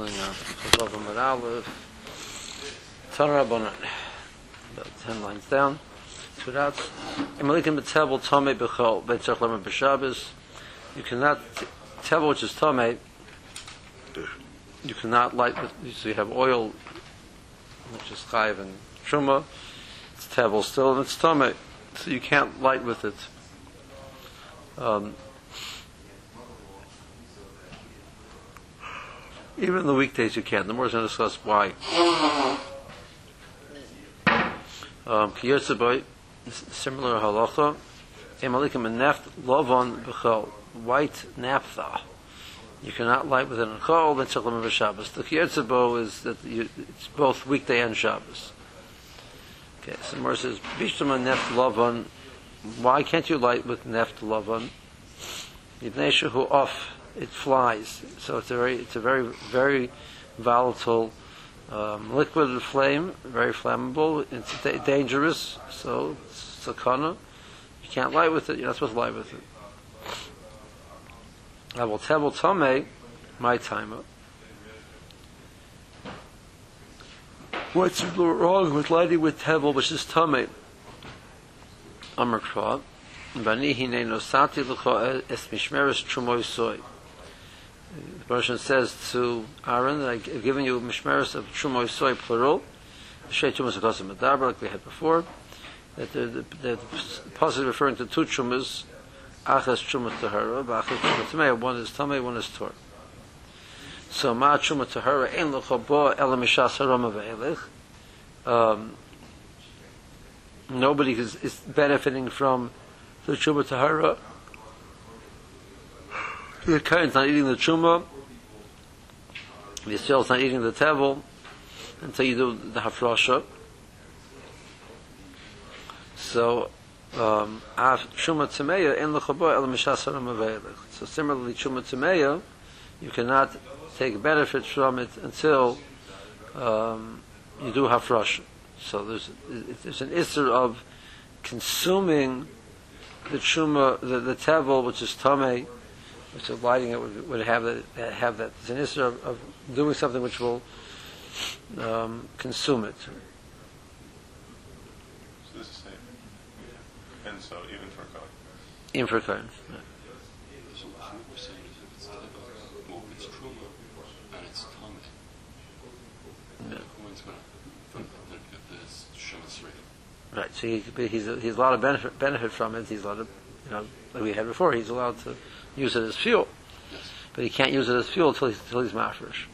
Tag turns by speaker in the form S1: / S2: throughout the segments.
S1: Aleph, about 10 lines down. Throughout, Imalikim B'Tevel Tomei B'Shabbos, you cannot, Tevel which is Tomei, you cannot light with, so you have oil, which is Chayiv and Truma, it's Tevel still, and it's Tomei, so you can't light with it. Um, Even in the weekdays you can. The more is going to discuss why. Um, similar halacha. Emalikim and neft lovon b'chol. White naphtha. You cannot light with it in chol, then tzachlim of Shabbos. The Kiyotzabo is that you, it's both weekday and Shabbos. Okay, so more says, Bishtam and neft lovon. Why can't you light with neft lovon? Yivneshu hu off it flies. So it's a very, it's a very, very volatile um, liquid flame, very flammable. It's da- dangerous. So it's a sakana. You can't light with it. You're not supposed to light with it. I will tell tome my timer. What's wrong with lighting with tevel, which is tame? Amr nosati es mishmeres. The Russian says to Aaron I've given you mishmeres of trumoy soy plural. Shei trumas akosim medaber like we had before. That the, the, the, referring to two trumas, achas trumas tahara, achas trumas tamei. One is tamei, one is tor. So ma truma tahara ein lecho bo ela mishas harama ve'elech. Um, nobody is, is benefiting from the truma tahara. The Kohen's not eating the truma. The Yisrael's not eating the tevel until you do the hafrasha. So, um, truma tzemeya in lechabo el mishas harama ve'elech. So similarly, truma tzemeya, you cannot take benefit from it until um, you do hafrasha. So there's there's an issue of consuming the truma, the, the tevel, which is tame, which is lighting it would, would have that have that. There's an issue of, of doing something which will um, consume it.
S2: So this is safe. Yeah. And so even for God.
S1: In for Kohen.
S3: So what we're saying is if it's teva, well, it's truma and it's tame,
S1: Yeah.
S3: the Kohen's gonna get this shemitz.
S1: Right. So he, but he's a lot of benefit benefit from it. He's a lot to, you know, like we had before. He's allowed to use it as fuel,
S3: Yes.
S1: but he can't use it as fuel until he's until he's mafresh.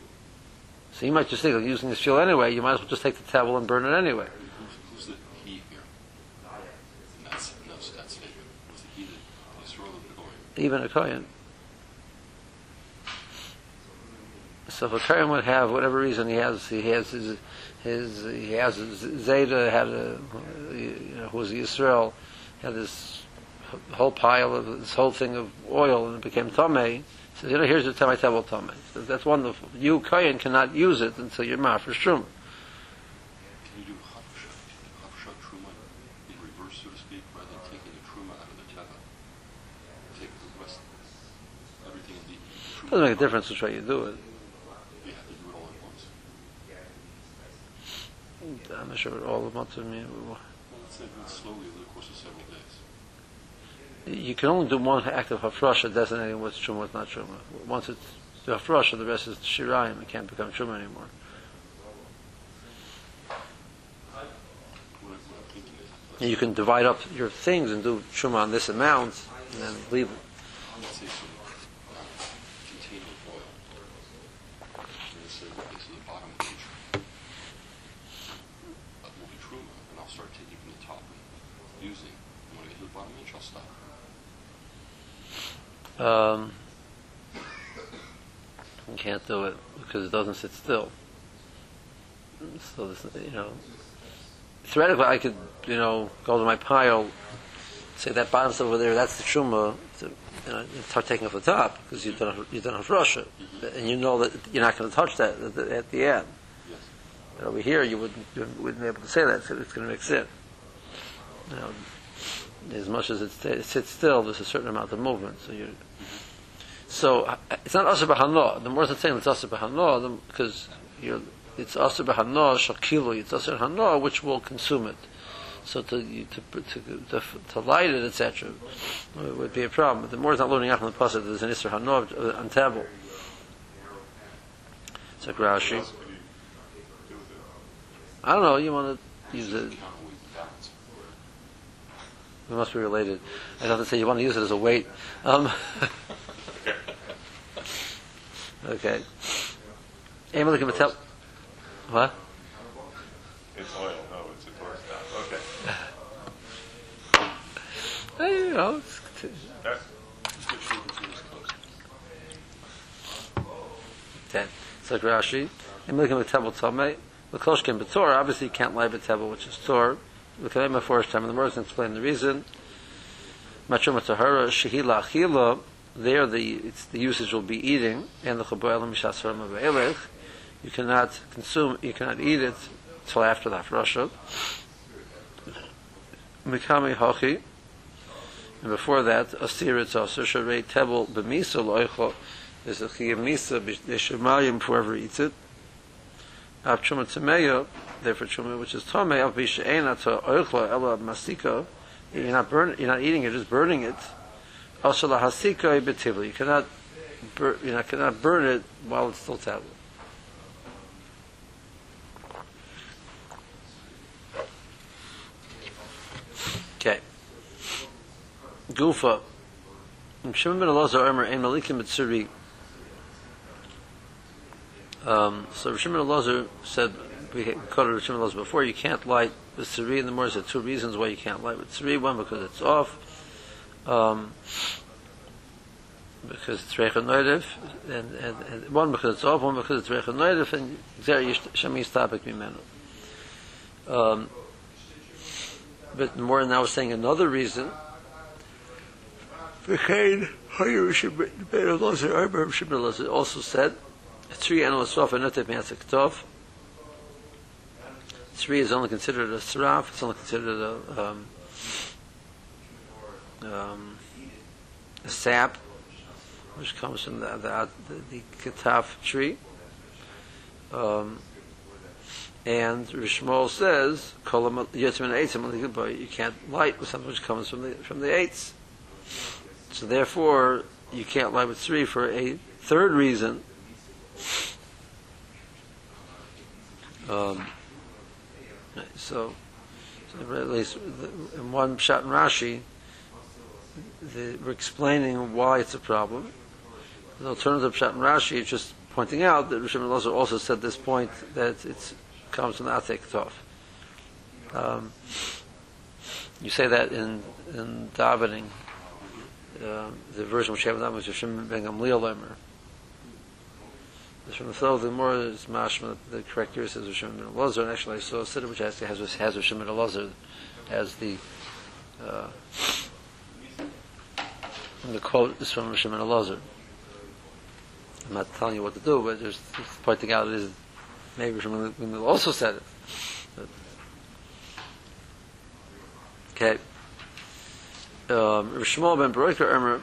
S1: So you might just think of using this fuel anyway. You might as well just take the towel and burn it anyway.
S3: Who's, who's the he here? And that's, no, that's it. Who's the he that Yisrael the Kohen?
S1: even a Kohen. So if a Kohen would have whatever reason he has, he has his, his he has his Zeta had a, you know, who was Yisrael, had this whole pile of this whole thing of oil and it became Tomei. Says, you know, here's the Tomei Tevel Tomei. He says, That's wonderful. You Kohen cannot use it until you're Mafresh Shum.
S3: Can you do hafshat, hafshat truma in reverse, so to speak, rather than taking the truma out of the teva? Take the rest, everything in the truma.
S1: Doesn't make a difference which way you do it.
S3: You have to do it all at once.
S1: I'm not sure what all the months of me.
S3: Well, let's say do it slowly over the course of several days.
S1: You can only do one act of hafrasha designating what's truma, what's not truma. Once it's the hafrasha, the rest is shirayim. It can't become truma anymore. You can divide up your things and do truma on this amount, and then leave it.
S3: let's say some uh, container of oil. And let's say what is the bottom of each. That will be truma, and I'll start taking from the top and using. And when I get to the bottom inch, I'll stop.
S1: Um, you can't do it because it doesn't sit still. So this, you know, theoretically, I could, you know, go to my pile, say that bottom stuff over there, that's the truma, to, you know, and start taking off the top because you've done you've done hafrasha, and you know that you're not going to touch that at the, at the end.
S3: Yes.
S1: But over here, you wouldn't you wouldn't be able to say that. So it's going to mix in. You know, as much as it, it sits still, there's a certain amount of movement. So you. So uh, it's not Asa B'Hano. The more it's saying it's Asa B'Hano, because it's Asa B'Hano Shakilu, it's Asa Hano, which will consume it. So to, to, to, to, to light it, etc., would be a problem. But the more it's not loading out from the pasuk, there's an Isser Hano uh, on tevel. It's
S2: What
S1: Rashi. I don't know. You want to use it. We must be related. I have to say you want to use it as a weight. Um, okay. Emily can tell. What?
S2: It's oil, no, it's a Torah stuff. Okay.
S1: You know, it's,
S2: That's,
S3: Just make sure everything is close.
S1: ten. It's like Rashi. Emily can tell Tomei. The Kloshkin B'Tor. Obviously, you can't lie B'Tebel, which is Tor. The Kalema first time in the Morris can explain the reason. Machuma Tahara Shehila Achila. There, the it's, the usage will be eating, and the Chaboel Mishasar Maveilech. You cannot consume, you cannot eat it till after the Hafrasha. Mikami Hachi. And before that, Asir it's also Sharei Tebel B'Misa Loicho. There's a Chiyam Misa B'Shemayim, whoever eats it. Av Chuma Tzemeya, therefore Chuma, which is Tomei, Av B'She'ena to Oichlo Ela Masika. You're not burn, you're not eating it, just burning it. Also la Hasika B'Tivli. You cannot, bur, you know, cannot burn it while it's still tevel. Okay. Gufa. Shimon ben Elazar Omer Ein Malikim Mitzuri. Um, so Shimon Elazar said, we quoted ben Elazar before, you can't light with Tzuri in the morning. There are two reasons why you can't light with Tzuri. One, because it's off. Um, because it's Recha and, and, and one because it's off, one because it's Recha Noidev, and Zer Shemi Stabik Mimenu. Um, but more now saying another reason. V'chein, Hayer Shimon Elazar, Omer Shimon also said, Tzri and Osaf and Notev Miatzak Tov. Tzri is only considered a sraf, it's only considered a, um, um, a sap, which comes from the, the, the, the tree. Um, and Rishmol says, "Kol yotzim eitzim but you can't light with something which comes from the from the eights. So therefore, you can't light with three for a third reason. Um, so, so at least in one shot in Rashi, the, we're explaining why it's a problem. The alternative shot in Rashi is just pointing out that Rishon Elazar also said this point that it comes from the Tov. Um, you say that in in davening, um, the version which you have now is Rishon Ben Gamliel Lemer. The flow of the more is mashma. The correct here says Rishon Ben Elazar, and actually I saw a siddur which has has has Rishon Ben Elazar as the uh, the quote is from Ben Elazar. I'm not telling you what to do, but just pointing out it is maybe Ben also said it. But, okay. Um, Rishmol ben Baroiker Emer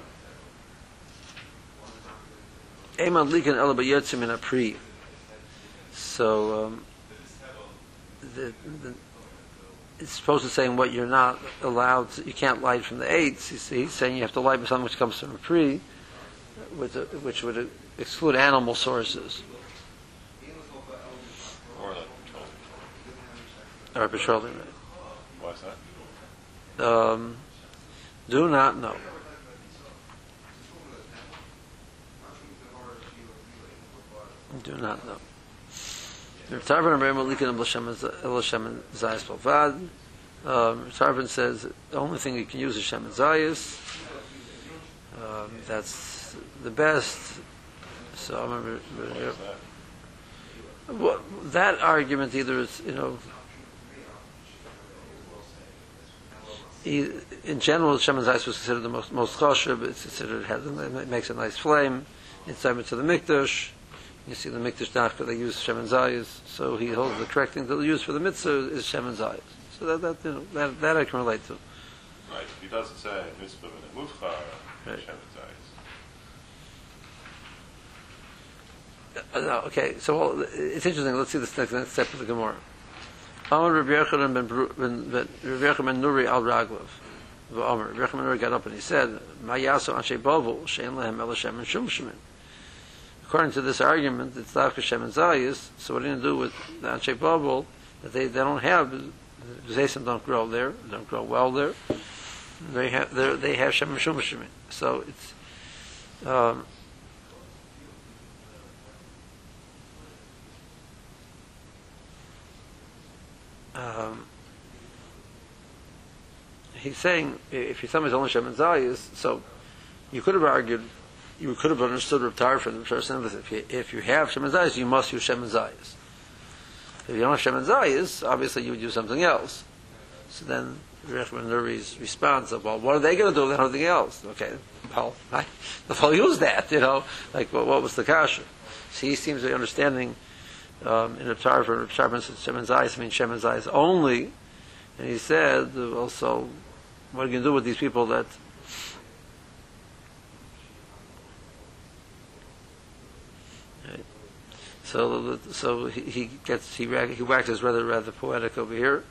S1: So, um, the, the, it's supposed to say what you're not allowed, to, you can't light from the eights. He's, he's saying you have to light with something which comes from a pre, which, which would exclude animal sources
S2: or like petroleum.
S1: or petroleum.
S2: Why's that?
S1: Um, do not know. Do not know. And and Zayas Balvad. Um, Tarfon says the only thing you can use is Shem and Zayas. Um, that's the best. So I remember.
S2: That?
S1: Well, that argument either is, you know, he, in general, Shemin Zayis was considered the most, most kosher, but it's considered, it, has, it makes a nice flame. Inside to the Mikdash, you see the Mikdash Dachka, they use Shemin Zayis, so he holds the correct thing to use for the mitzvah is Shemin Zayis. So that, that, you know, that, that I can relate to.
S2: Right, he doesn't say mitzvah and mufchar,
S1: Right.
S2: Shemet Zayis.
S1: Uh, no, okay, so well, it's interesting. Let's see this next, next step of the Gemara. Amar Rabbi Yochanan ben ben ben- Rabbi Yochanan Nuri al Raglav. Amar Rabbi Yochanan Nuri got up and he said, "Ma yaso anshe bavel shein lehem el Hashem and shum shemin." According to this argument, it's Dafka Shem and Zayis. So what are you going to do with the anshe bavel that they, they don't have? The Zaysim don't grow there, don't grow well there. They have they're- have Shem and shum shemin. So it's um, um, he's saying if you somebody's only Shem and Zayis, so you could have argued, you could have understood Rav Tarfon the if you, if you have Shem and Zayis, you must use Shem and Zayis. If you don't have Shem and Zayis, obviously you would use something else. So then Rechman Nuri's response of, well, what are they going to do with anything else? Okay, well, I, they'll use that, you know, like what, what was the kasha? So he seems to be understanding um, in a Tar for Shabbat said Shem and Zayis means Shem and Zayis only, and he said also, what are you going to do with these people that So, so he, he gets he he waxes rather rather poetic over here.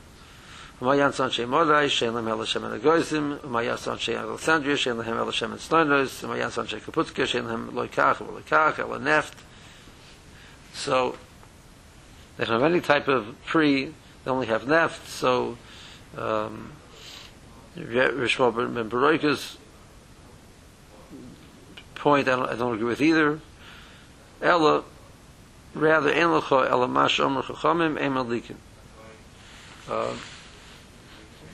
S1: Modai, shein lem hel Hashem and Agoizim, Umayan son shei Alexandria, Kaputska, shein lem loikach, loikach, neft. So, they don't have any type of tree, they only have neft, so, um, Rishma ben Baroikas point, I don't, I don't agree with either. Ella, rather, en lecho, omer chachamim, alikim. Um,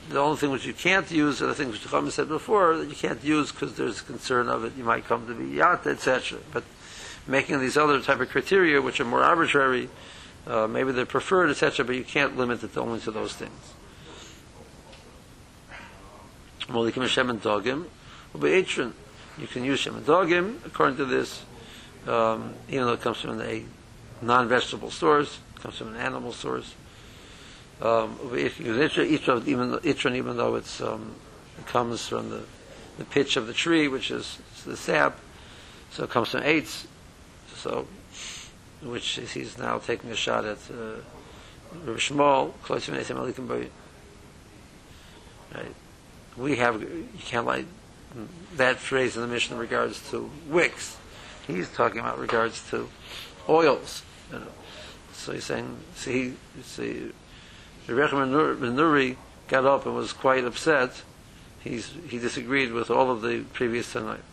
S1: the only thing which you can't use are the things which the Chacham said before that you can't use because there's concern of it. You might come to be yat, etc. But making these other type of criteria, which are more arbitrary, uh, maybe they're preferred, etc. But you can't limit it only to those things. Molikim Hashem and Dogim, Ube'etrin. You can use Shem and Dogim according to this, um, even though it comes from a non-vegetable source, comes from an animal source. Um, even itra, even though it's um, it comes from the, the pitch of the tree, which is the sap, so it comes from eights, so which is, he's now taking a shot at uh, Shmuel, close to. Right. We have you can't like that phrase in the mission in regards to wicks. He's talking about regards to oils. So he's saying, see, see, Rebbe ben Nuri got up and was quite upset. He's, he disagreed with all of the previous tonight.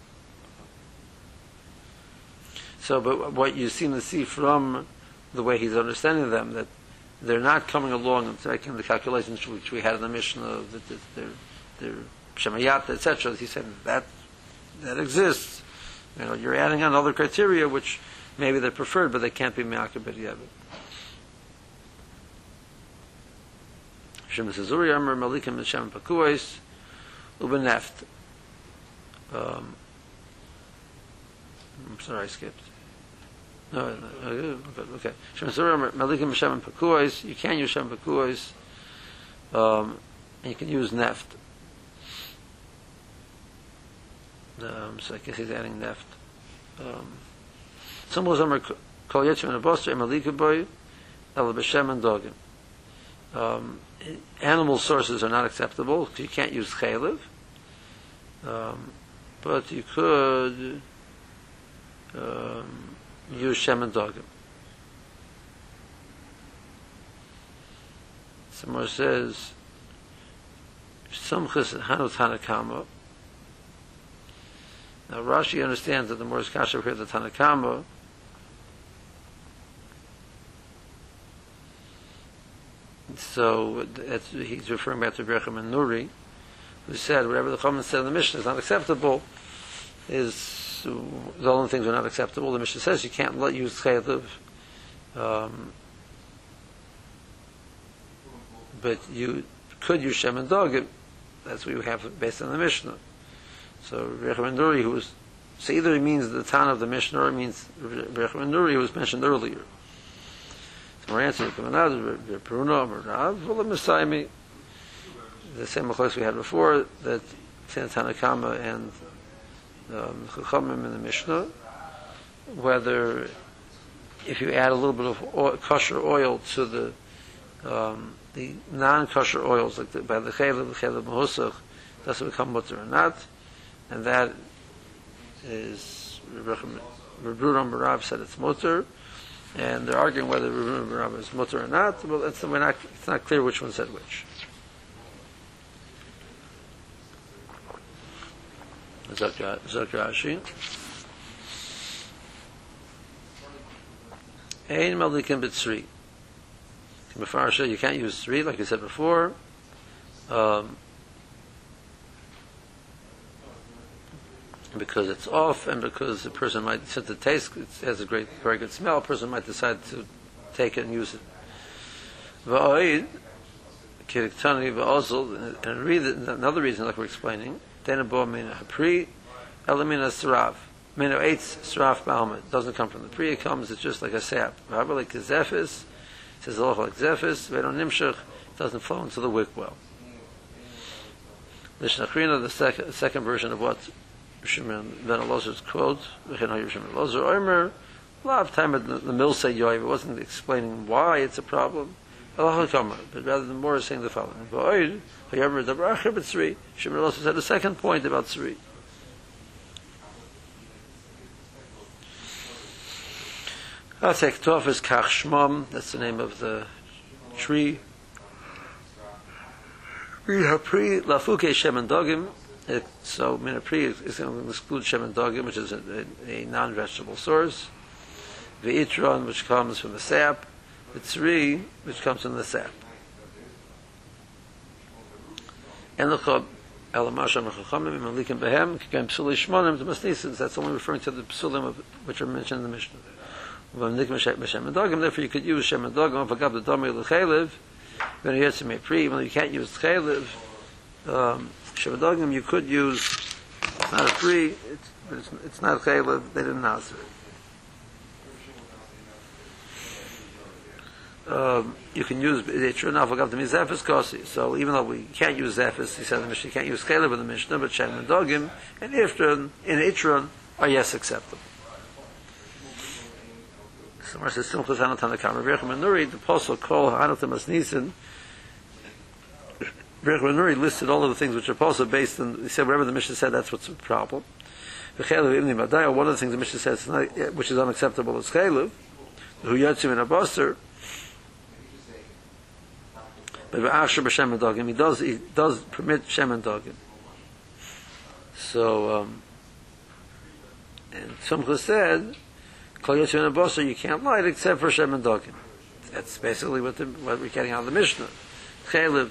S1: So, but what you seem to see from the way he's understanding them, that they're not coming along and taking the calculations which we had in the Mishnah, that that they're, Shemayat, etc. He said that that exists. You know, you're adding on other criteria which maybe they're preferred, but they can't be Me'akab B'diavad. Shem Zuri Amr Malikim and Shem Pakuais Ubeneft. Um, I'm sorry, I skipped. No, no, okay. Shem Zuri Amr Malikim and Shem Pakuais. You can use Shem Pakuais. Um, and you can use Neft. Um, so I guess he's adding Neft. Um, some was Amr Kol Yetzim and Abostra Emalika Boy El B'Shem and Dogim. Um, animal sources are not acceptable. You can't use chaylev, um, but you could um, use shem and dogim. Somewhere says Samchus Hanut Hanakama. Now Rashi understands that the more kasha here the Tanakama So he's referring back to Brechem and Nuri, who said whatever the Chachamim said in the Mishnah is not acceptable. Is the only things are not acceptable. The Mishnah says you can't let use chaylev, um, but you could use shem and dog. That's what you have based on the Mishnah. So Brechem and Nuri, who was so either it means the town of the Mishnah or it means Brechem and Nuri, who was mentioned earlier. The same machlokes we had before, that Tanakama and um, Chachamim in the Mishnah, whether if you add a little bit of oil, kosher oil to the um, the non-kosher oils, like the, by the chaylev, the chaylev mahusach, does it become mutter or not? And that is Rebruram Barav said it's mutter, and they're arguing whether Rebruram Barav is mutter or not. Well, it's, we're not, it's not clear which one said which. Zok Rashi. Ein Malikim B'tzri. You can't use three, like I said before. Um, because it's off, and because the person might, since the taste it has a great, very good smell, a person might decide to take it and use it. Kiriktani and read it, another reason, like we're explaining, then bo min hapri, elamina sarav. Min eitz sarav ba'alma. doesn't come from the pri, it comes, it's just like a sap. Rabbi like zephyrs, says a like zephyrs, ve'non nimshach, doesn't flow into the wick well. Mishnachrina, the second, second version of what Shimon ben Elazar's quote, "V'chen hayu Shimon Elazar Omer." A lot of time the, the mill say Yoiv, it wasn't explaining why it's a problem. Allah Kamar, but rather than more saying the following: "V'oid hayamer davar acher b'tzri." Shimon Elazar said a second point about tzri. Atek Tov is Kach Shmom. That's the name of the tree. We have pre lafuke shemen dogim. It, so Minapri is going to exclude Shem and Dogim, which is a, a, a non-vegetable source. Ve'itron, which comes from the sap. The Tzri, which comes from the sap. And the Chob, Elamasham Chachamim, Malikim Behem, Kigam Psuli Shmonim, the Masnisins, that's only referring to the Psulim of, which are mentioned in the Mishnah. Shem and Dogim, therefore you could use Shem and Dogim, Vagab the Domi L'Chelev, when you have to make pre, when you can't use Chelev, um, Shavadogim you could use, it's not a free, it's, it's, it's not chaylev, they didn't answer it. Um, you can use it's true enough forgot the mizefis kosi. So even though we can't use zefis, he said the Mishnah, you can't use chaylev in the Mishnah, but shem and dogim and ifron in itron are yes acceptable. So Mar says simchas anatan the kamer v'yechem nuri the apostle call hanatam as nisan Berich Nuri listed all of the things which are possible based on, he said, wherever the Mishnah said that's what's the problem. One of the things the Mishnah says, not, which is unacceptable is Chaylev, who Yatzim in a Basar, but Asher b'Shem and Dogim, he does, he does permit Shem and Dogim. So, um, and Tzumcha said, Kol Basar, you can't light except for Shem and Dogim. That's basically what, the, what we're getting out of the Mishnah. Chaylev,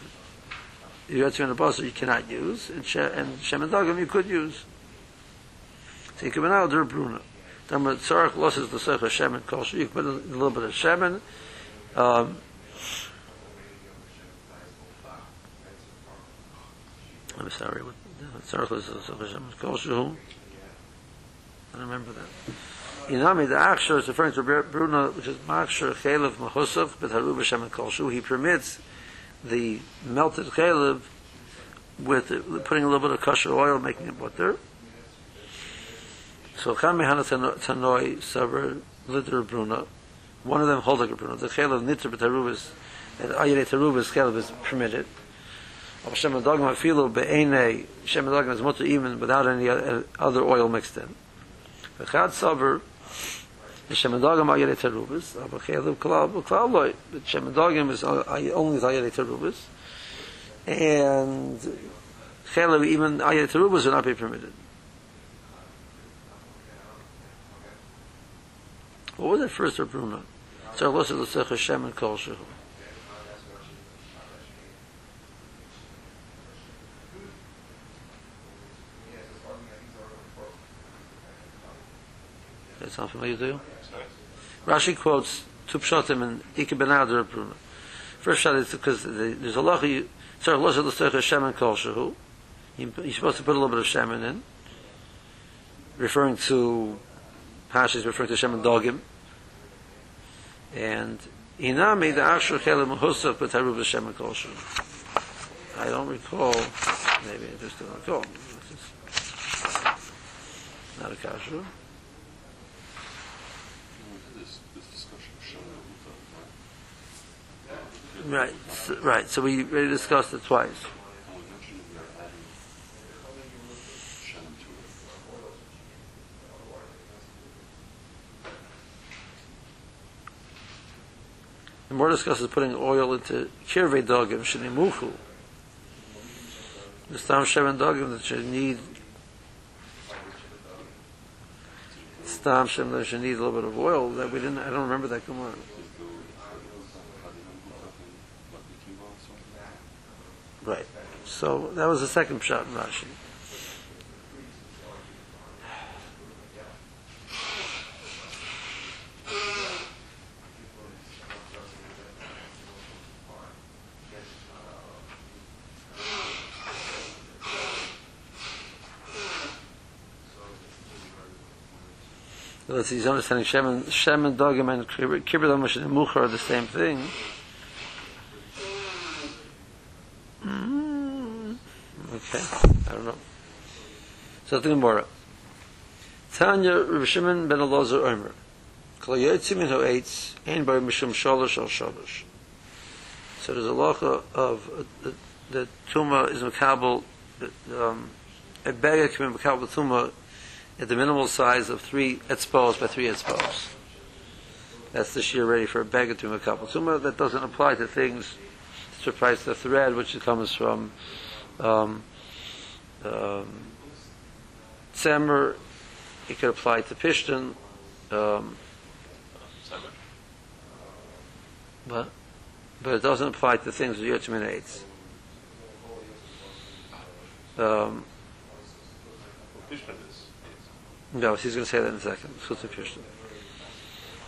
S1: Yotzim and Apostle you cannot use, and, she, and Shem and Dagam you could use. You can now do Bruna. Then when Tzarech losses the Sech Shem and Kosher, you put a little bit of Shemen. Um, I'm sorry, what Tzarech losses the Sech Shem and Kosher, who? I remember that. Inami, the Achshar is referring to Bruna, which is Machshar Chelev Mahusov, but Haru B'Shem and Kosher, he permits the melted chalev with putting a little bit of kosher oil, making it butter. So Chami Hana Tanoi Saver Litter Bruna. One of them holds like a Bruna. The chalev nitzer b'tarubis, and ayere tarubis chalev is permitted. Of Shem Adogma Filu Be'ene, Shem Adogma is mutter even without any other oil mixed in. The Chad Saver Shemadogim ayere terubis, aber chaylev klal klal loy. But shemadogim is only ayere terubis, and chaylev even ayere terubis will not be permitted. What was the first Rabruna? So was it l'sech Hashem and Kol Shehu? That sound familiar to you? Rashi quotes two pshatim in Ike ben Adar. First shot is because there's a lot of sorry, lots of the Sech Shem and Kol Shehu. You're supposed to put a little bit of Shemin in, referring to Pashas, referring to Shem and Dogim. And Inami, the Ashur Chelim Husaf, but Shem and Kol Shehu. I don't recall, maybe I just don't recall. Not a kashrut. Right, s- right. So we already discussed it twice. The more discusses putting oil into kirvei dogim shenimuchu. The stam shemen dogim that should need stam shemen that should need a little bit of oil that we didn't. I don't remember that. Come on.
S3: Is the Hadinam something?
S1: Right. So that was the second shot in Rashi. Let's see, he's understanding Shem, Shem and Dogim and Kibbutz and are the same thing. So the Gemara. Tanya Rav Shimon ben Elazar Omer. Kol yotzi min ha'etz, ein bar mishum shalosh al shalosh. So there's a lacha of uh, the, tuma is makabel, um, a bega can be makabel tuma at the minimal size of three etzpos by three etzpos. That's the shear ready for a bega to be makabel tuma. That doesn't apply to things to price the thread, which comes from um, um, tzemer. It could apply to pishton. Um, but but it doesn't apply to things with yotzim eights. Um, no, he's going to say that in a second.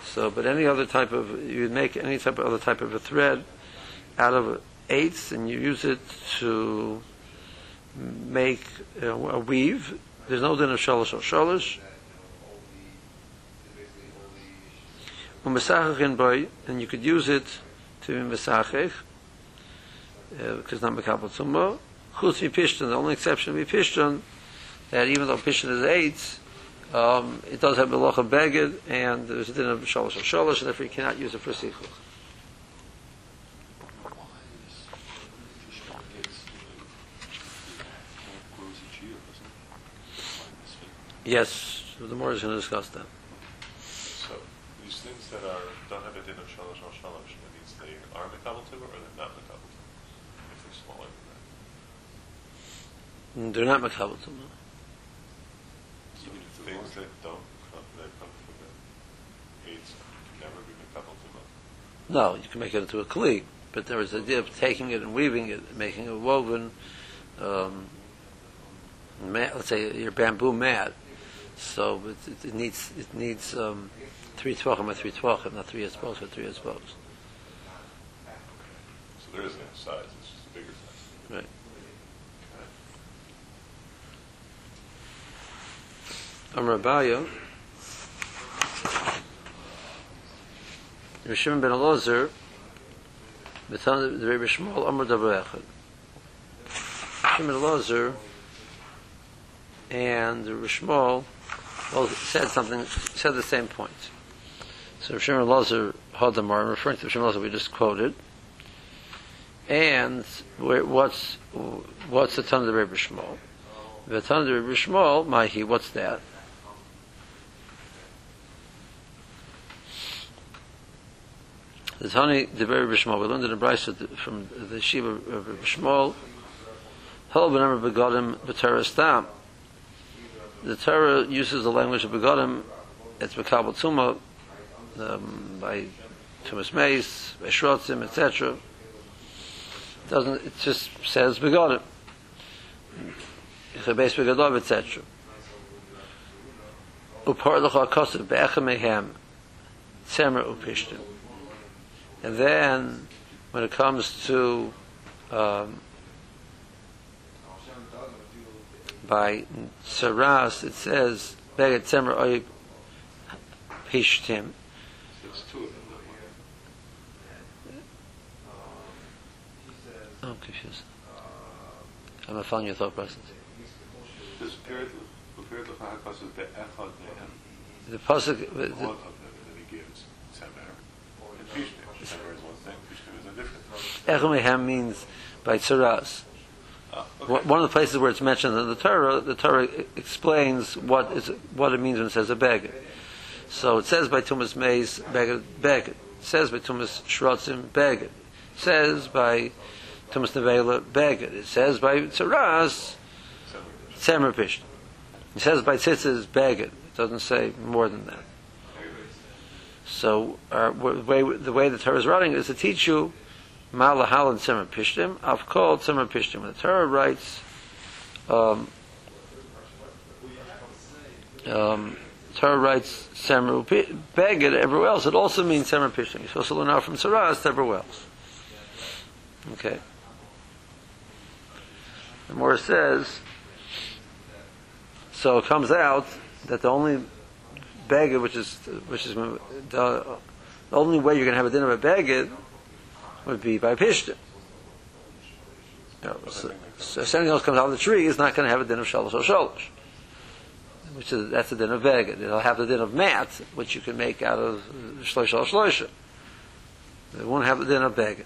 S1: So, but any other type of you would make any type of other type of a thread out of eights, and you use it to make a weave. There's no din of shalosh or shalosh. Umesachach boy, and you could use it to be mesachech, uh, because not mekabel tumbo. Chutz pishton, the only exception be pishton, that even though pishton is eight, um, it does have melocha beged, and there's a din of shalosh or shalosh, and therefore you cannot use it for sichuch. Yes, the more is going to discuss that.
S2: So these things that are don't have a din of shalosh al shalosh, that means they are mekabel tuba or they're not mekabel tuba. If they're smaller than
S1: that. They're not mekabel tumbo.
S3: Even if
S2: So
S3: they're
S2: things
S3: larger.
S2: that don't come that come from the AIDS can never be mekabel tuba.
S1: No, you can make it into a kli, but there is a idea of taking it and weaving it, making it woven, um, mat, let's say your bamboo mat. So it, it, it needs it needs um, three tvachim by three tvachim, not three espos by three espos.
S2: So there is no size. It's just a bigger size.
S1: Right. Amar Abaya, Rav Shimon ben Elazar, B'tan the Rebbe Shmuel Amar Davar Echad. Rav Shimon ben Elazar and Rebbe Shmuel both said something, said the same point. So Rav Shimon them are referring to Rav Shimon Elazar we just quoted. And what's what's the the Rebbe Shmuel? The the Rebbe Shmuel, Mahi, what's that? The Tani, the very Bishmol, we learned in the from the Shiva of Bishmol, Hel b'namar begodim b'Torah stam. The Torah uses the language of begodim, it's bekabel tuma, um, by tumas meis, by shrotzim, etc. Doesn't, it just says begodim. Chabes begodov, etc. Upar l'cha kosev be'echem mehem, tzemer upishtim. And then, when it comes to um, by Saras, it says Beget Tzemer Oy Pishtim.
S3: There's two of them. that one.
S1: I'm confused. I'm not following your thought process.
S3: There's paired, prepared the Chachas is be'echad mehem.
S1: The pasuk, the,
S3: of them, and then he gives Tzemer and Fishman.
S2: Temer is one thing, Pishtim is a different thing.
S1: Echel means by tzaras. One
S2: okay.
S1: one of the places where it's mentioned in the Torah, the Torah explains what is what it means when it says a beggar. So it says by Tumas Meis beggar beged. It says by Tumas Shrotzim beggar. It says by Tumas Nevela beggar. It says by Tzaras Tzemer Pisht. It says by Tzitzis beggar. It doesn't say more than that. So uh, the way the way the Torah is running is to teach you Malahal and Tzemer Pishtim. I've called Tzemer Pishtim. The Torah writes, um, um, Torah writes Tzemer Pi- Beged everywhere else. It also means Tzemer Pishtim. You're supposed to learn out from Saras to everywhere else. Okay. The more says, so it comes out that the only Beged, which is which is the, the only way you're going to have a dinner of a Beged would be by Pishtim. You know, so, so if anything else comes out of the tree, is not going to have a din of shalosh or shalosh, which is that's a din of beged. It'll have the din of mat, which you can make out of shlosh or shlosh. It won't have the din of beged.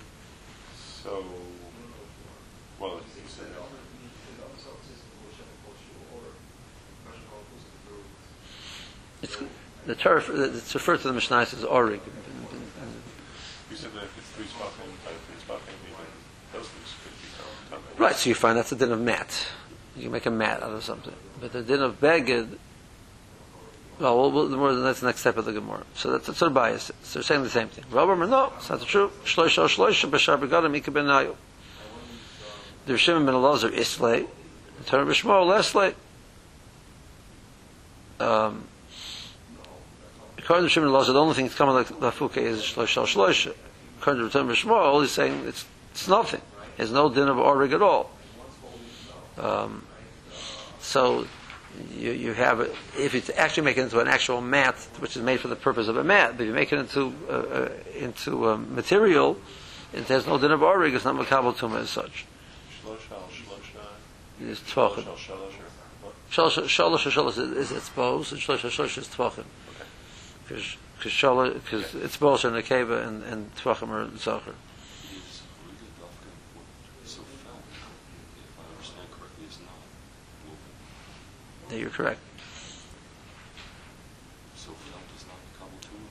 S2: So, well,
S1: It's the Torah. It's referred to the Mishnah as orig.
S2: you said that three spachim by three spachim, even those things could become tamei.
S1: Right. So you find that's a din of mat. You can make a mat out of something, but the din of beged. Well, well, well, the more, that's the next step of the Gemara. So that's, that's what bias is. So they're saying the same thing. Rabbi no, it's not true. Shloisha shloisha b'shar begadim ika ben nayu. The Rishim ben Elazar islay, the Torah b'shmor leslay. Um, according to Shimon Elazar, the only thing that's coming like lafuke is shloisha shloisha. To Torah b'shmor, he's saying it's it's nothing. There's no din of orig at all. Um, so you, you have if you actually make it into an actual mat, which is made for the purpose of a mat, but you make it into uh, uh, into um, material, it has no din of orig. It's not makabel tuma as such.
S2: Shlosh al shlosha,
S1: It's tvachim.
S2: al shalosh, or?
S1: Shalosh shalosh shalosh is exposed, and shalosh shalosh is tvachim. Because because it's both in the keva and and tvachim
S3: not moving.
S1: Yeah, you're correct.
S3: So felt is not Kabul tumor,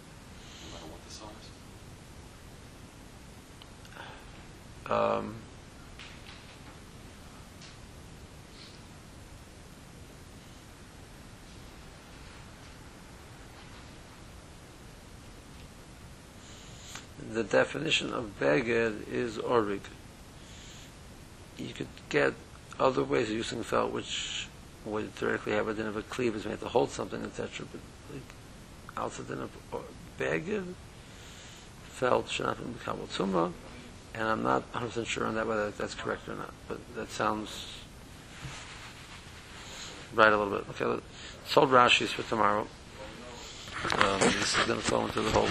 S3: no matter what the size.
S1: Um, the definition of beged is orig. You could get other ways of using felt which would theoretically have a din of a cleave is made to hold something, etc. But like outside din of beged, felt should not be kabul tumah and I'm not 100% sure on that whether that's correct or not, but that sounds right a little bit. Okay, sold Rashi's for tomorrow. Um, this is going to fall into the whole